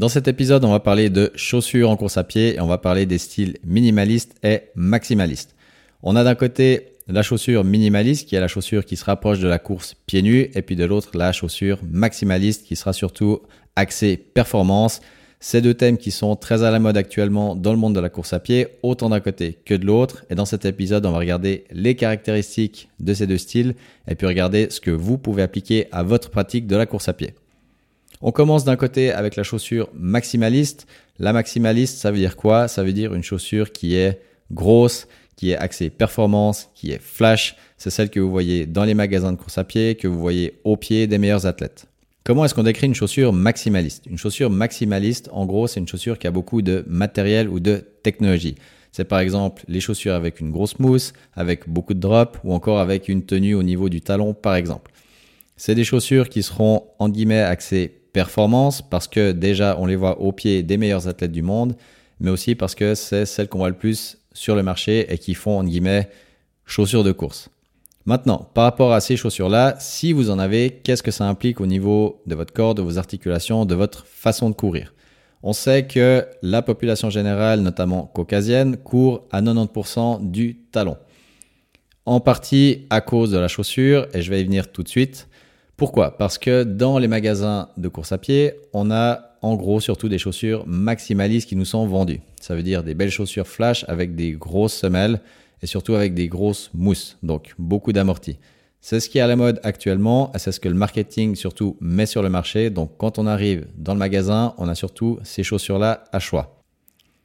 Dans cet épisode, on va parler de chaussures en course à pied et on va parler des styles minimalistes et maximalistes. On a d'un côté la chaussure minimaliste qui est la chaussure qui se rapproche de la course pieds nus et puis de l'autre la chaussure maximaliste qui sera surtout axée performance. Ces deux thèmes qui sont très à la mode actuellement dans le monde de la course à pied, autant d'un côté que de l'autre. Et dans cet épisode, on va regarder les caractéristiques de ces deux styles et puis regarder ce que vous pouvez appliquer à votre pratique de la course à pied. On commence d'un côté avec la chaussure maximaliste. La maximaliste, ça veut dire quoi? Ça veut dire une chaussure qui est grosse, qui est axée performance, qui est flash. C'est celle que vous voyez dans les magasins de course à pied, que vous voyez au pied des meilleurs athlètes. Comment est-ce qu'on décrit une chaussure maximaliste? Une chaussure maximaliste, en gros, c'est une chaussure qui a beaucoup de matériel ou de technologie. C'est par exemple les chaussures avec une grosse mousse, avec beaucoup de drop ou encore avec une tenue au niveau du talon par exemple. C'est des chaussures qui seront en guillemets axées performance parce que déjà on les voit au pied des meilleurs athlètes du monde, mais aussi parce que c'est celles qu'on voit le plus sur le marché et qui font en guillemets chaussures de course. Maintenant, par rapport à ces chaussures-là, si vous en avez, qu'est-ce que ça implique au niveau de votre corps, de vos articulations, de votre façon de courir? On sait que la population générale, notamment caucasienne, court à 90% du talon. En partie à cause de la chaussure, et je vais y venir tout de suite. Pourquoi? Parce que dans les magasins de course à pied, on a en gros surtout des chaussures maximalistes qui nous sont vendues. Ça veut dire des belles chaussures flash avec des grosses semelles et surtout avec des grosses mousses, donc beaucoup d'amortis. C'est ce qui est à la mode actuellement et c'est ce que le marketing surtout met sur le marché. Donc quand on arrive dans le magasin, on a surtout ces chaussures-là à choix.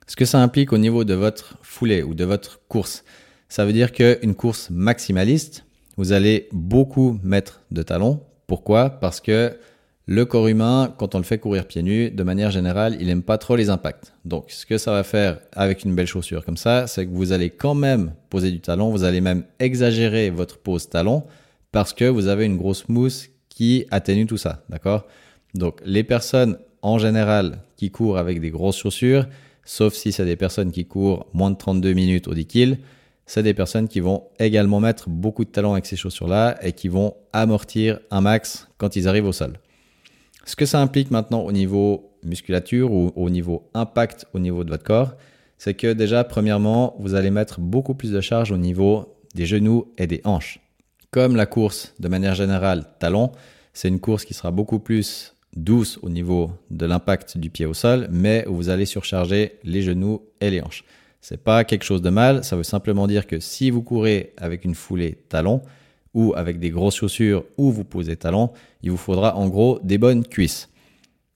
Ce que ça implique au niveau de votre foulée ou de votre course, ça veut dire qu'une course maximaliste, vous allez beaucoup mettre de talons pourquoi? Parce que le corps humain, quand on le fait courir pieds nus, de manière générale, il n'aime pas trop les impacts. Donc, ce que ça va faire avec une belle chaussure comme ça, c'est que vous allez quand même poser du talon, vous allez même exagérer votre pose talon parce que vous avez une grosse mousse qui atténue tout ça, d'accord? Donc, les personnes en général qui courent avec des grosses chaussures, sauf si c'est des personnes qui courent moins de 32 minutes au 10 kg, c'est des personnes qui vont également mettre beaucoup de talent avec ces chaussures-là et qui vont amortir un max quand ils arrivent au sol. Ce que ça implique maintenant au niveau musculature ou au niveau impact au niveau de votre corps, c'est que déjà, premièrement, vous allez mettre beaucoup plus de charge au niveau des genoux et des hanches. Comme la course, de manière générale, talon, c'est une course qui sera beaucoup plus douce au niveau de l'impact du pied au sol, mais où vous allez surcharger les genoux et les hanches. C'est pas quelque chose de mal, ça veut simplement dire que si vous courez avec une foulée talon ou avec des grosses chaussures ou vous posez talon, il vous faudra en gros des bonnes cuisses.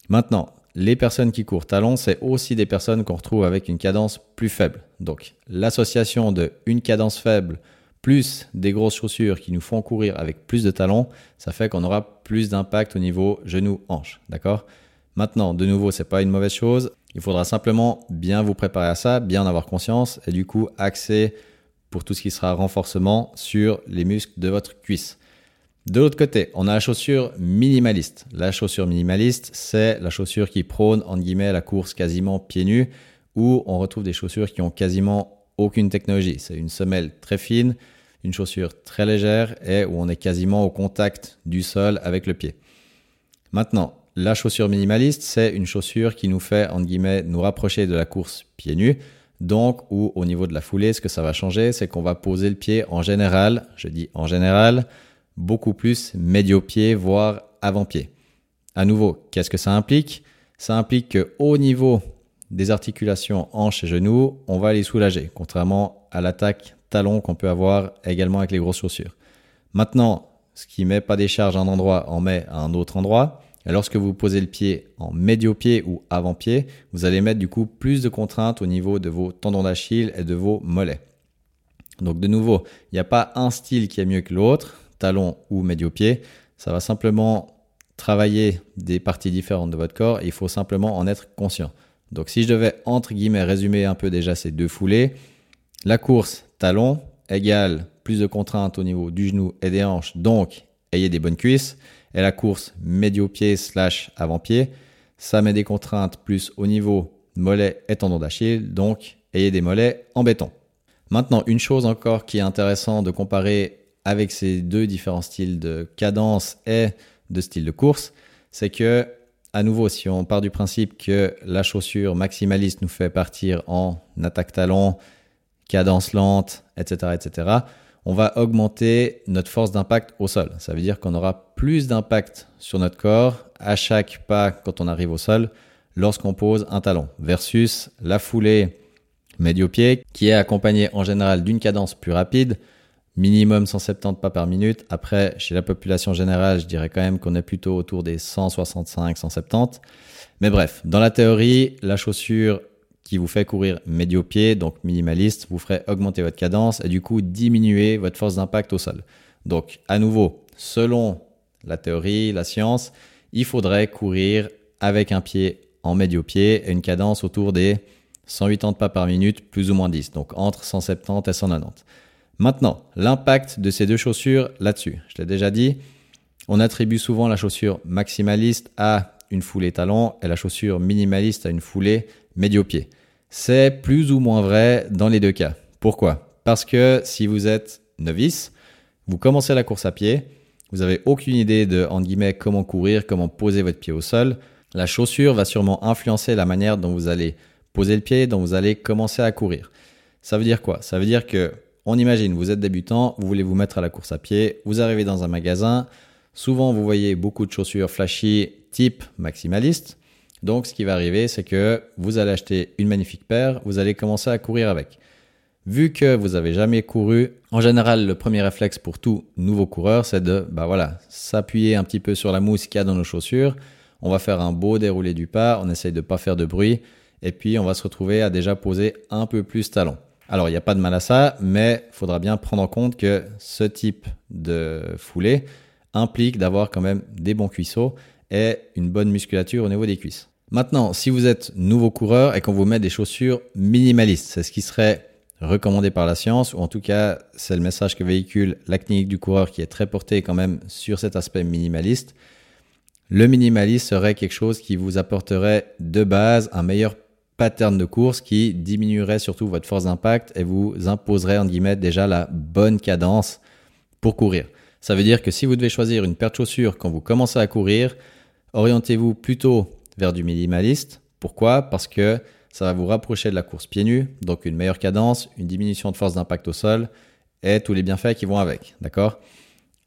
Maintenant, les personnes qui courent talon, c'est aussi des personnes qu'on retrouve avec une cadence plus faible. Donc, l'association de une cadence faible plus des grosses chaussures qui nous font courir avec plus de talons, ça fait qu'on aura plus d'impact au niveau genou-hanche. D'accord? Maintenant, de nouveau, c'est pas une mauvaise chose. Il faudra simplement bien vous préparer à ça, bien en avoir conscience et du coup axer pour tout ce qui sera renforcement sur les muscles de votre cuisse. De l'autre côté, on a la chaussure minimaliste. La chaussure minimaliste, c'est la chaussure qui prône, en guillemets, la course quasiment pieds nus, où on retrouve des chaussures qui ont quasiment aucune technologie. C'est une semelle très fine, une chaussure très légère et où on est quasiment au contact du sol avec le pied. Maintenant, la chaussure minimaliste, c'est une chaussure qui nous fait, entre guillemets, nous rapprocher de la course pieds nus. Donc, ou au niveau de la foulée, ce que ça va changer, c'est qu'on va poser le pied en général, je dis en général, beaucoup plus médio-pied, voire avant-pied. À nouveau, qu'est-ce que ça implique? Ça implique qu'au niveau des articulations hanches et genoux, on va les soulager, contrairement à l'attaque talon qu'on peut avoir également avec les grosses chaussures. Maintenant, ce qui met pas des charges à un endroit, en met à un autre endroit. Et lorsque vous posez le pied en médio-pied ou avant-pied, vous allez mettre du coup plus de contraintes au niveau de vos tendons d'Achille et de vos mollets. Donc de nouveau, il n'y a pas un style qui est mieux que l'autre, talon ou médio-pied. Ça va simplement travailler des parties différentes de votre corps et il faut simplement en être conscient. Donc si je devais entre guillemets résumer un peu déjà ces deux foulées, la course talon égale plus de contraintes au niveau du genou et des hanches, donc ayez des bonnes cuisses et la course médio-pied slash avant-pied, ça met des contraintes plus au niveau mollet et tendon d'Achille, donc ayez des mollets en béton. Maintenant, une chose encore qui est intéressante de comparer avec ces deux différents styles de cadence et de style de course, c'est que à nouveau, si on part du principe que la chaussure maximaliste nous fait partir en attaque talon, cadence lente, etc., etc., on va augmenter notre force d'impact au sol. Ça veut dire qu'on aura plus d'impact sur notre corps à chaque pas quand on arrive au sol lorsqu'on pose un talon versus la foulée médio-pied qui est accompagnée en général d'une cadence plus rapide, minimum 170 pas par minute. Après, chez la population générale, je dirais quand même qu'on est plutôt autour des 165, 170. Mais bref, dans la théorie, la chaussure qui vous fait courir médio-pied, donc minimaliste, vous ferait augmenter votre cadence et du coup diminuer votre force d'impact au sol. Donc, à nouveau, selon la théorie, la science, il faudrait courir avec un pied en médio-pied et une cadence autour des 180 pas par minute, plus ou moins 10, donc entre 170 et 190. Maintenant, l'impact de ces deux chaussures là-dessus. Je l'ai déjà dit, on attribue souvent la chaussure maximaliste à une foulée talon et la chaussure minimaliste à une foulée médio-pied. C'est plus ou moins vrai dans les deux cas. Pourquoi? Parce que si vous êtes novice, vous commencez la course à pied, vous avez aucune idée de, en guillemets, comment courir, comment poser votre pied au sol. La chaussure va sûrement influencer la manière dont vous allez poser le pied, dont vous allez commencer à courir. Ça veut dire quoi? Ça veut dire que, on imagine, vous êtes débutant, vous voulez vous mettre à la course à pied, vous arrivez dans un magasin, souvent vous voyez beaucoup de chaussures flashy type maximaliste. Donc ce qui va arriver, c'est que vous allez acheter une magnifique paire, vous allez commencer à courir avec. Vu que vous avez jamais couru, en général, le premier réflexe pour tout nouveau coureur, c'est de, bah voilà, s'appuyer un petit peu sur la mousse qu'il y a dans nos chaussures. On va faire un beau déroulé du pas, on essaye de pas faire de bruit et puis on va se retrouver à déjà poser un peu plus talon. Alors il n'y a pas de mal à ça, mais il faudra bien prendre en compte que ce type de foulée implique d'avoir quand même des bons cuisseaux et une bonne musculature au niveau des cuisses. Maintenant, si vous êtes nouveau coureur et qu'on vous met des chaussures minimalistes, c'est ce qui serait recommandé par la science, ou en tout cas c'est le message que véhicule la clinique du coureur qui est très porté quand même sur cet aspect minimaliste. Le minimalisme serait quelque chose qui vous apporterait de base un meilleur pattern de course qui diminuerait surtout votre force d'impact et vous imposerait en guillemets déjà la bonne cadence pour courir. Ça veut dire que si vous devez choisir une paire de chaussures quand vous commencez à courir, orientez-vous plutôt vers du minimaliste. Pourquoi? Parce que ça va vous rapprocher de la course pieds nus, donc une meilleure cadence, une diminution de force d'impact au sol et tous les bienfaits qui vont avec, d'accord?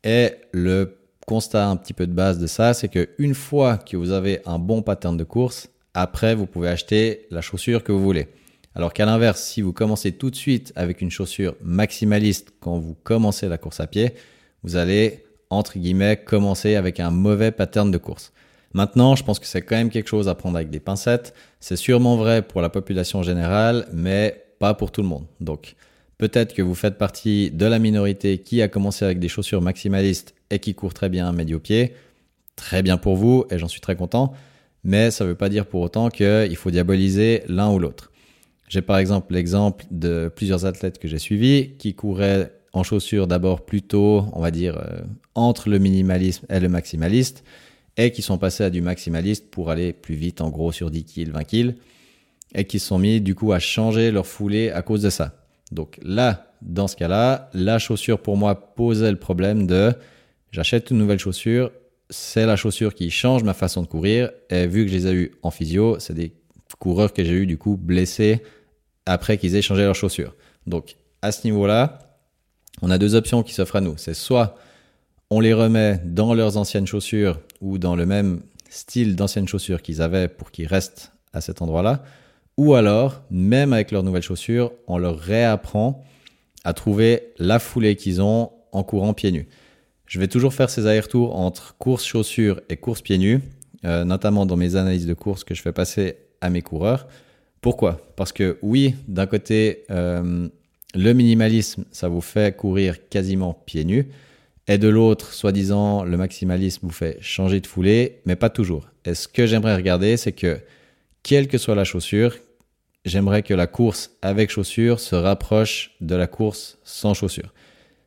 Et le constat un petit peu de base de ça, c'est que une fois que vous avez un bon pattern de course, après, vous pouvez acheter la chaussure que vous voulez. Alors qu'à l'inverse, si vous commencez tout de suite avec une chaussure maximaliste quand vous commencez la course à pied, vous allez, entre guillemets, commencer avec un mauvais pattern de course. Maintenant, je pense que c'est quand même quelque chose à prendre avec des pincettes. C'est sûrement vrai pour la population générale, mais pas pour tout le monde. Donc, peut-être que vous faites partie de la minorité qui a commencé avec des chaussures maximalistes et qui court très bien médio pied. Très bien pour vous, et j'en suis très content mais ça ne veut pas dire pour autant qu'il faut diaboliser l'un ou l'autre. J'ai par exemple l'exemple de plusieurs athlètes que j'ai suivis qui couraient en chaussures d'abord plutôt, on va dire, euh, entre le minimalisme et le maximaliste, et qui sont passés à du maximaliste pour aller plus vite, en gros sur 10 kg, 20 kg, et qui se sont mis du coup à changer leur foulée à cause de ça. Donc là, dans ce cas-là, la chaussure pour moi posait le problème de j'achète une nouvelle chaussure, c'est la chaussure qui change ma façon de courir. Et vu que je les ai eu en physio, c'est des coureurs que j'ai eu du coup blessés après qu'ils aient changé leurs chaussures. Donc à ce niveau-là, on a deux options qui s'offrent à nous. C'est soit on les remet dans leurs anciennes chaussures ou dans le même style d'anciennes chaussures qu'ils avaient pour qu'ils restent à cet endroit-là, ou alors, même avec leurs nouvelles chaussures, on leur réapprend à trouver la foulée qu'ils ont en courant pieds nus. Je vais toujours faire ces allers-retours entre course chaussures et course pieds nus, euh, notamment dans mes analyses de course que je fais passer à mes coureurs. Pourquoi? Parce que oui, d'un côté, euh, le minimalisme, ça vous fait courir quasiment pieds nus, et de l'autre, soi-disant, le maximalisme vous fait changer de foulée, mais pas toujours. Et ce que j'aimerais regarder, c'est que, quelle que soit la chaussure, j'aimerais que la course avec chaussures se rapproche de la course sans chaussures.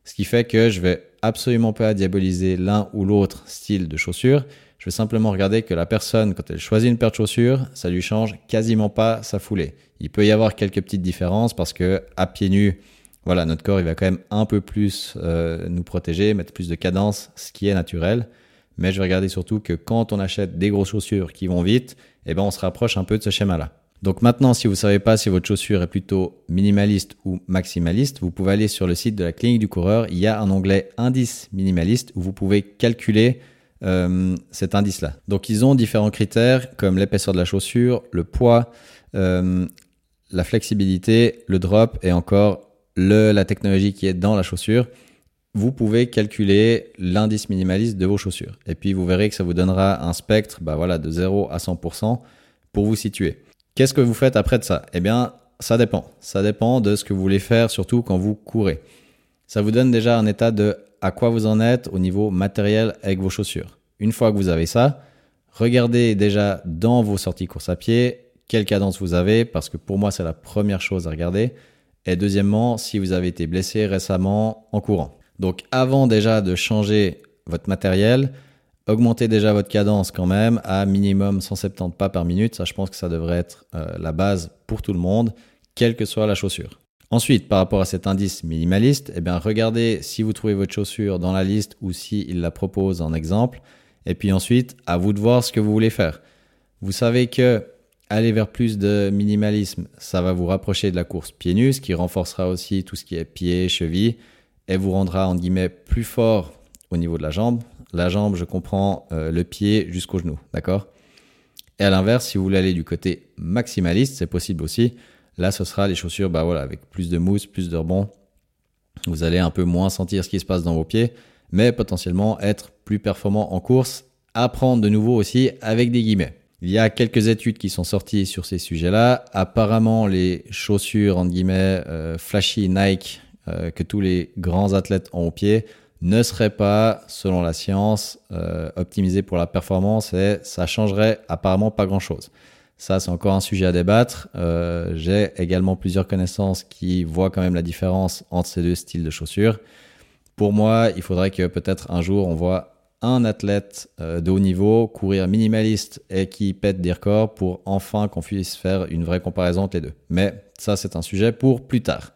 Ce qui fait que je vais absolument pas diaboliser l'un ou l'autre style de chaussures. Je vais simplement regarder que la personne, quand elle choisit une paire de chaussures, ça lui change quasiment pas sa foulée. Il peut y avoir quelques petites différences parce que à pieds nus, voilà, notre corps il va quand même un peu plus euh, nous protéger, mettre plus de cadence, ce qui est naturel. mais je vais regarder surtout que quand on achète des grosses chaussures qui vont vite, eh ben on se rapproche un peu de ce schéma-là. Donc maintenant, si vous ne savez pas si votre chaussure est plutôt minimaliste ou maximaliste, vous pouvez aller sur le site de la clinique du coureur. Il y a un onglet indice minimaliste où vous pouvez calculer euh, cet indice-là. Donc ils ont différents critères comme l'épaisseur de la chaussure, le poids, euh, la flexibilité, le drop et encore la technologie qui est dans la chaussure. Vous pouvez calculer l'indice minimaliste de vos chaussures. Et puis vous verrez que ça vous donnera un spectre bah voilà, de 0 à 100% pour vous situer. Qu'est-ce que vous faites après de ça? Eh bien, ça dépend. Ça dépend de ce que vous voulez faire, surtout quand vous courez. Ça vous donne déjà un état de à quoi vous en êtes au niveau matériel avec vos chaussures. Une fois que vous avez ça, regardez déjà dans vos sorties course à pied quelle cadence vous avez, parce que pour moi c'est la première chose à regarder. Et deuxièmement, si vous avez été blessé récemment en courant. Donc avant déjà de changer votre matériel, Augmentez déjà votre cadence quand même à minimum 170 pas par minute. Ça, je pense que ça devrait être euh, la base pour tout le monde, quelle que soit la chaussure. Ensuite, par rapport à cet indice minimaliste, eh bien, regardez si vous trouvez votre chaussure dans la liste ou s'il il la propose en exemple. Et puis ensuite, à vous de voir ce que vous voulez faire. Vous savez que aller vers plus de minimalisme, ça va vous rapprocher de la course pieds nus, qui renforcera aussi tout ce qui est pieds, chevilles, et vous rendra, en guillemets, plus fort au niveau de la jambe, la jambe, je comprends euh, le pied jusqu'au genou, d'accord? Et à l'inverse, si vous voulez aller du côté maximaliste, c'est possible aussi. Là, ce sera les chaussures, bah avec plus de mousse, plus de rebond. Vous allez un peu moins sentir ce qui se passe dans vos pieds, mais potentiellement être plus performant en course, apprendre de nouveau aussi avec des guillemets. Il y a quelques études qui sont sorties sur ces sujets-là. Apparemment, les chaussures, en guillemets, euh, flashy Nike, euh, que tous les grands athlètes ont au pied, ne serait pas, selon la science, euh, optimisé pour la performance et ça changerait apparemment pas grand-chose. Ça, c'est encore un sujet à débattre. J'ai également plusieurs connaissances qui voient quand même la différence entre ces deux styles de chaussures. Pour moi, il faudrait que peut-être un jour on voit un athlète euh, de haut niveau courir minimaliste et qui pète des records pour enfin qu'on puisse faire une vraie comparaison entre les deux. Mais ça, c'est un sujet pour plus tard.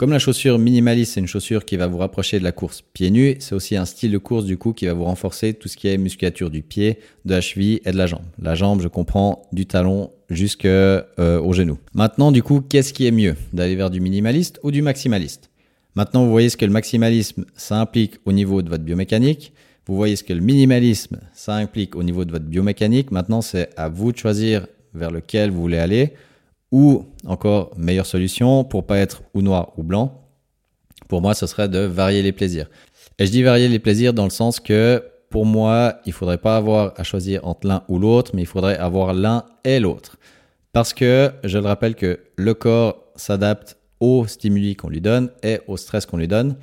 Comme la chaussure minimaliste, c'est une chaussure qui va vous rapprocher de la course pieds nus, c'est aussi un style de course du coup qui va vous renforcer tout ce qui est musculature du pied, de la cheville et de la jambe. La jambe, je comprends, du talon jusque euh, genou. Maintenant, du coup, qu'est-ce qui est mieux? D'aller vers du minimaliste ou du maximaliste? Maintenant, vous voyez ce que le maximalisme, ça implique au niveau de votre biomécanique. Vous voyez ce que le minimalisme, ça implique au niveau de votre biomécanique. Maintenant, c'est à vous de choisir vers lequel vous voulez aller. Ou encore, meilleure solution pour pas être ou noir ou blanc, pour moi, ce serait de varier les plaisirs. Et je dis varier les plaisirs dans le sens que pour moi, il faudrait pas avoir à choisir entre l'un ou l'autre, mais il faudrait avoir l'un et l'autre. Parce que je le rappelle que le corps s'adapte aux stimuli qu'on lui donne et au stress qu'on lui donne.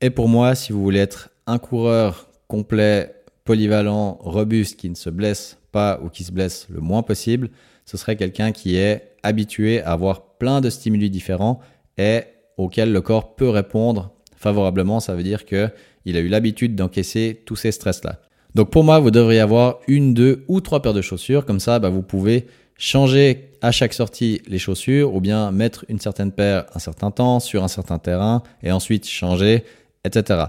Et pour moi, si vous voulez être un coureur complet, polyvalent, robuste, qui ne se blesse pas ou qui se blesse le moins possible, ce serait quelqu'un qui est habitué à avoir plein de stimuli différents et auxquels le corps peut répondre favorablement. Ça veut dire que il a eu l'habitude d'encaisser tous ces stress-là. Donc pour moi, vous devriez avoir une, deux ou trois paires de chaussures. Comme ça, bah, vous pouvez changer à chaque sortie les chaussures ou bien mettre une certaine paire un certain temps sur un certain terrain et ensuite changer, etc.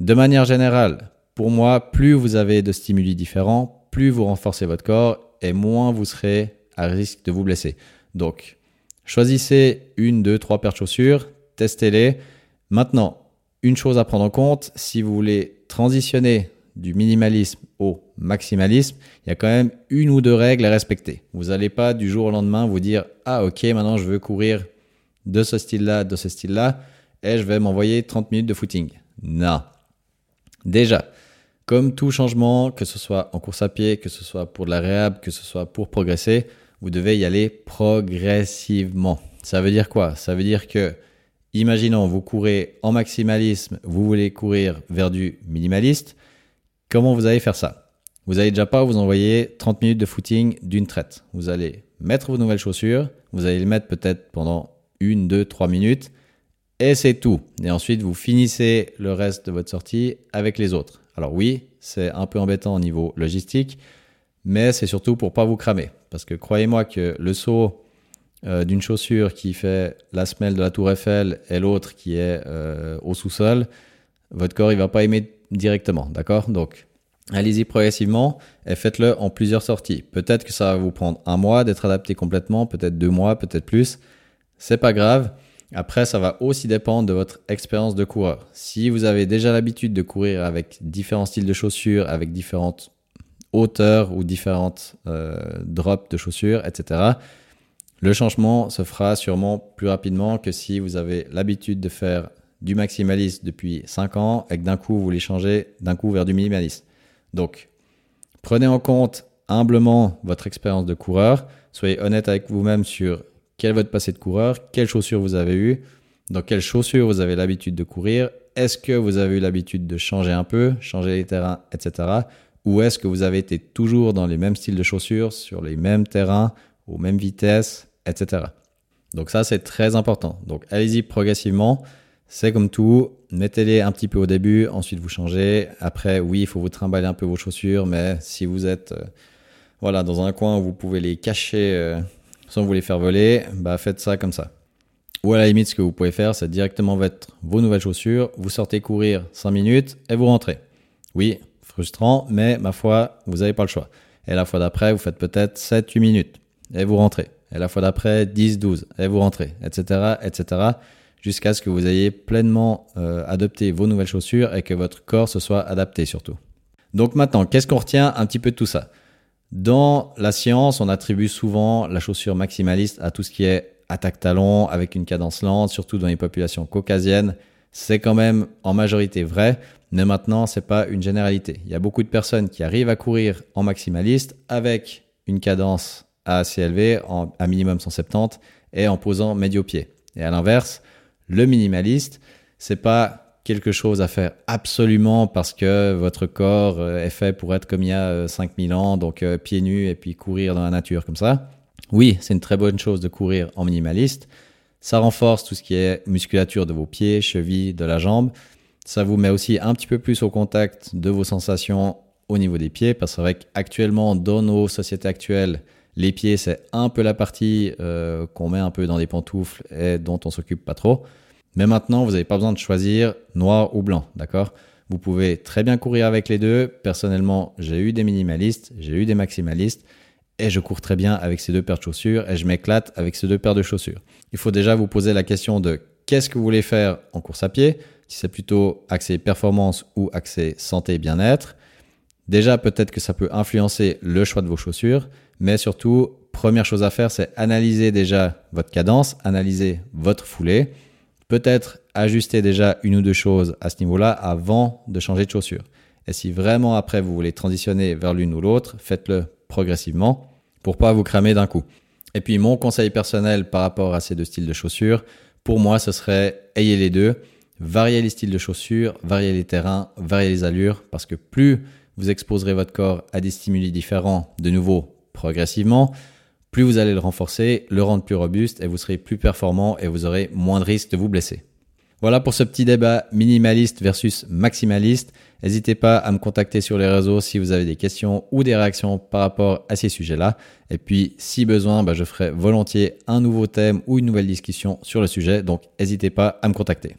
De manière générale, pour moi, plus vous avez de stimuli différents, plus vous renforcez votre corps et moins vous serez à risque de vous blesser. Donc, choisissez une, deux, trois paires de chaussures, testez-les. Maintenant, une chose à prendre en compte, si vous voulez transitionner du minimalisme au maximalisme, il y a quand même une ou deux règles à respecter. Vous n'allez pas du jour au lendemain vous dire ah ok maintenant je veux courir de ce style-là, de ce style-là, et je vais m'envoyer 30 minutes de footing. Non. Déjà, comme tout changement, que ce soit en course à pied, que ce soit pour de la que ce soit pour progresser, vous devez y aller progressivement. Ça veut dire quoi? Ça veut dire que, imaginons, vous courez en maximalisme, vous voulez courir vers du minimaliste. Comment vous allez faire ça? Vous n'allez déjà pas vous envoyer 30 minutes de footing d'une traite. Vous allez mettre vos nouvelles chaussures, vous allez les mettre peut-être pendant une, deux, trois minutes, et c'est tout. Et ensuite, vous finissez le reste de votre sortie avec les autres. Alors oui, c'est un peu embêtant au niveau logistique, mais c'est surtout pour pas vous cramer. Parce que croyez-moi que le saut euh, d'une chaussure qui fait la semelle de la tour Eiffel et l'autre qui est euh, au sous-sol, votre corps il va pas aimer directement, d'accord? Donc Allez-y progressivement et faites-le en plusieurs sorties. Peut-être que ça va vous prendre un mois d'être adapté complètement, peut-être deux mois, peut-être plus. C'est pas grave. Après, ça va aussi dépendre de votre expérience de coureur. Si vous avez déjà l'habitude de courir avec différents styles de chaussures, avec différentes hauteurs ou différentes euh, drops de chaussures, etc., le changement se fera sûrement plus rapidement que si vous avez l'habitude de faire du maximaliste depuis 5 ans et que d'un coup vous voulez changer d'un coup vers du minimaliste. Donc, prenez en compte humblement votre expérience de coureur. Soyez honnête avec vous-même sur quel est votre passé de coureur, quelles chaussures vous avez eues, dans quelles chaussures vous avez l'habitude de courir, est-ce que vous avez eu l'habitude de changer un peu, changer les terrains, etc. Ou est-ce que vous avez été toujours dans les mêmes styles de chaussures, sur les mêmes terrains, aux mêmes vitesses, etc. Donc ça, c'est très important. Donc allez-y progressivement. C'est comme tout, mettez-les un petit peu au début, ensuite vous changez. Après, oui, il faut vous trimballer un peu vos chaussures, mais si vous êtes euh, voilà, dans un coin où vous pouvez les cacher euh, sans vous les faire voler, bah faites ça comme ça. Ou à la limite, ce que vous pouvez faire, c'est directement mettre vos nouvelles chaussures, vous sortez courir 5 minutes et vous rentrez. Oui, frustrant, mais ma foi, vous n'avez pas le choix. Et la fois d'après, vous faites peut-être 7-8 minutes et vous rentrez. Et la fois d'après, 10-12 et vous rentrez, etc., etc jusqu'à ce que vous ayez pleinement euh, adopté vos nouvelles chaussures et que votre corps se soit adapté surtout. Donc maintenant, qu'est-ce qu'on retient un petit peu de tout ça? Dans la science, on attribue souvent la chaussure maximaliste à tout ce qui est attaque talon avec une cadence lente, surtout dans les populations caucasiennes. C'est quand même en majorité vrai, mais maintenant, c'est pas une généralité. Il y a beaucoup de personnes qui arrivent à courir en maximaliste avec une cadence assez élevée, à minimum 170, et en posant médio-pied. Et à l'inverse, le minimaliste, c'est pas quelque chose à faire absolument parce que votre corps euh, est fait pour être comme il y a 5000 euh, ans, donc euh, pieds nus et puis courir dans la nature comme ça. Oui, c'est une très bonne chose de courir en minimaliste. Ça renforce tout ce qui est musculature de vos pieds, chevilles, de la jambe. Ça vous met aussi un petit peu plus au contact de vos sensations au niveau des pieds, parce qu'actuellement, dans nos sociétés actuelles, les pieds, c'est un peu la partie qu'on met un peu dans des pantoufles et dont on s'occupe pas trop. Mais maintenant, vous n'avez pas besoin de choisir noir ou blanc, d'accord? Vous pouvez très bien courir avec les deux. Personnellement, j'ai eu des minimalistes, j'ai eu des maximalistes, et je cours très bien avec ces deux paires de chaussures, et je m'éclate avec ces deux paires de chaussures. Il faut déjà vous poser la question de qu'est-ce que vous voulez faire en course à pied, si c'est plutôt accès performance ou accès santé bien-être. Déjà, peut-être que ça peut influencer le choix de vos chaussures, mais surtout, première chose à faire, c'est analyser déjà votre cadence, analyser votre foulée peut-être ajuster déjà une ou deux choses à ce niveau-là avant de changer de chaussure. Et si vraiment après vous voulez transitionner vers l'une ou l'autre, faites-le progressivement pour pas vous cramer d'un coup. Et puis mon conseil personnel par rapport à ces deux styles de chaussures, pour moi ce serait ayez les deux, variez les styles de chaussures, variez les terrains, variez les allures, parce que plus vous exposerez votre corps à des stimuli différents, de nouveau progressivement, plus vous allez le renforcer, le rendre plus robuste et vous serez plus performant et vous aurez moins de risques de vous blesser. Voilà pour ce petit débat minimaliste versus maximaliste. N'hésitez pas à me contacter sur les réseaux si vous avez des questions ou des réactions par rapport à ces sujets-là. Et puis, si besoin, bah, je ferai volontiers un nouveau thème ou une nouvelle discussion sur le sujet. Donc, n'hésitez pas à me contacter.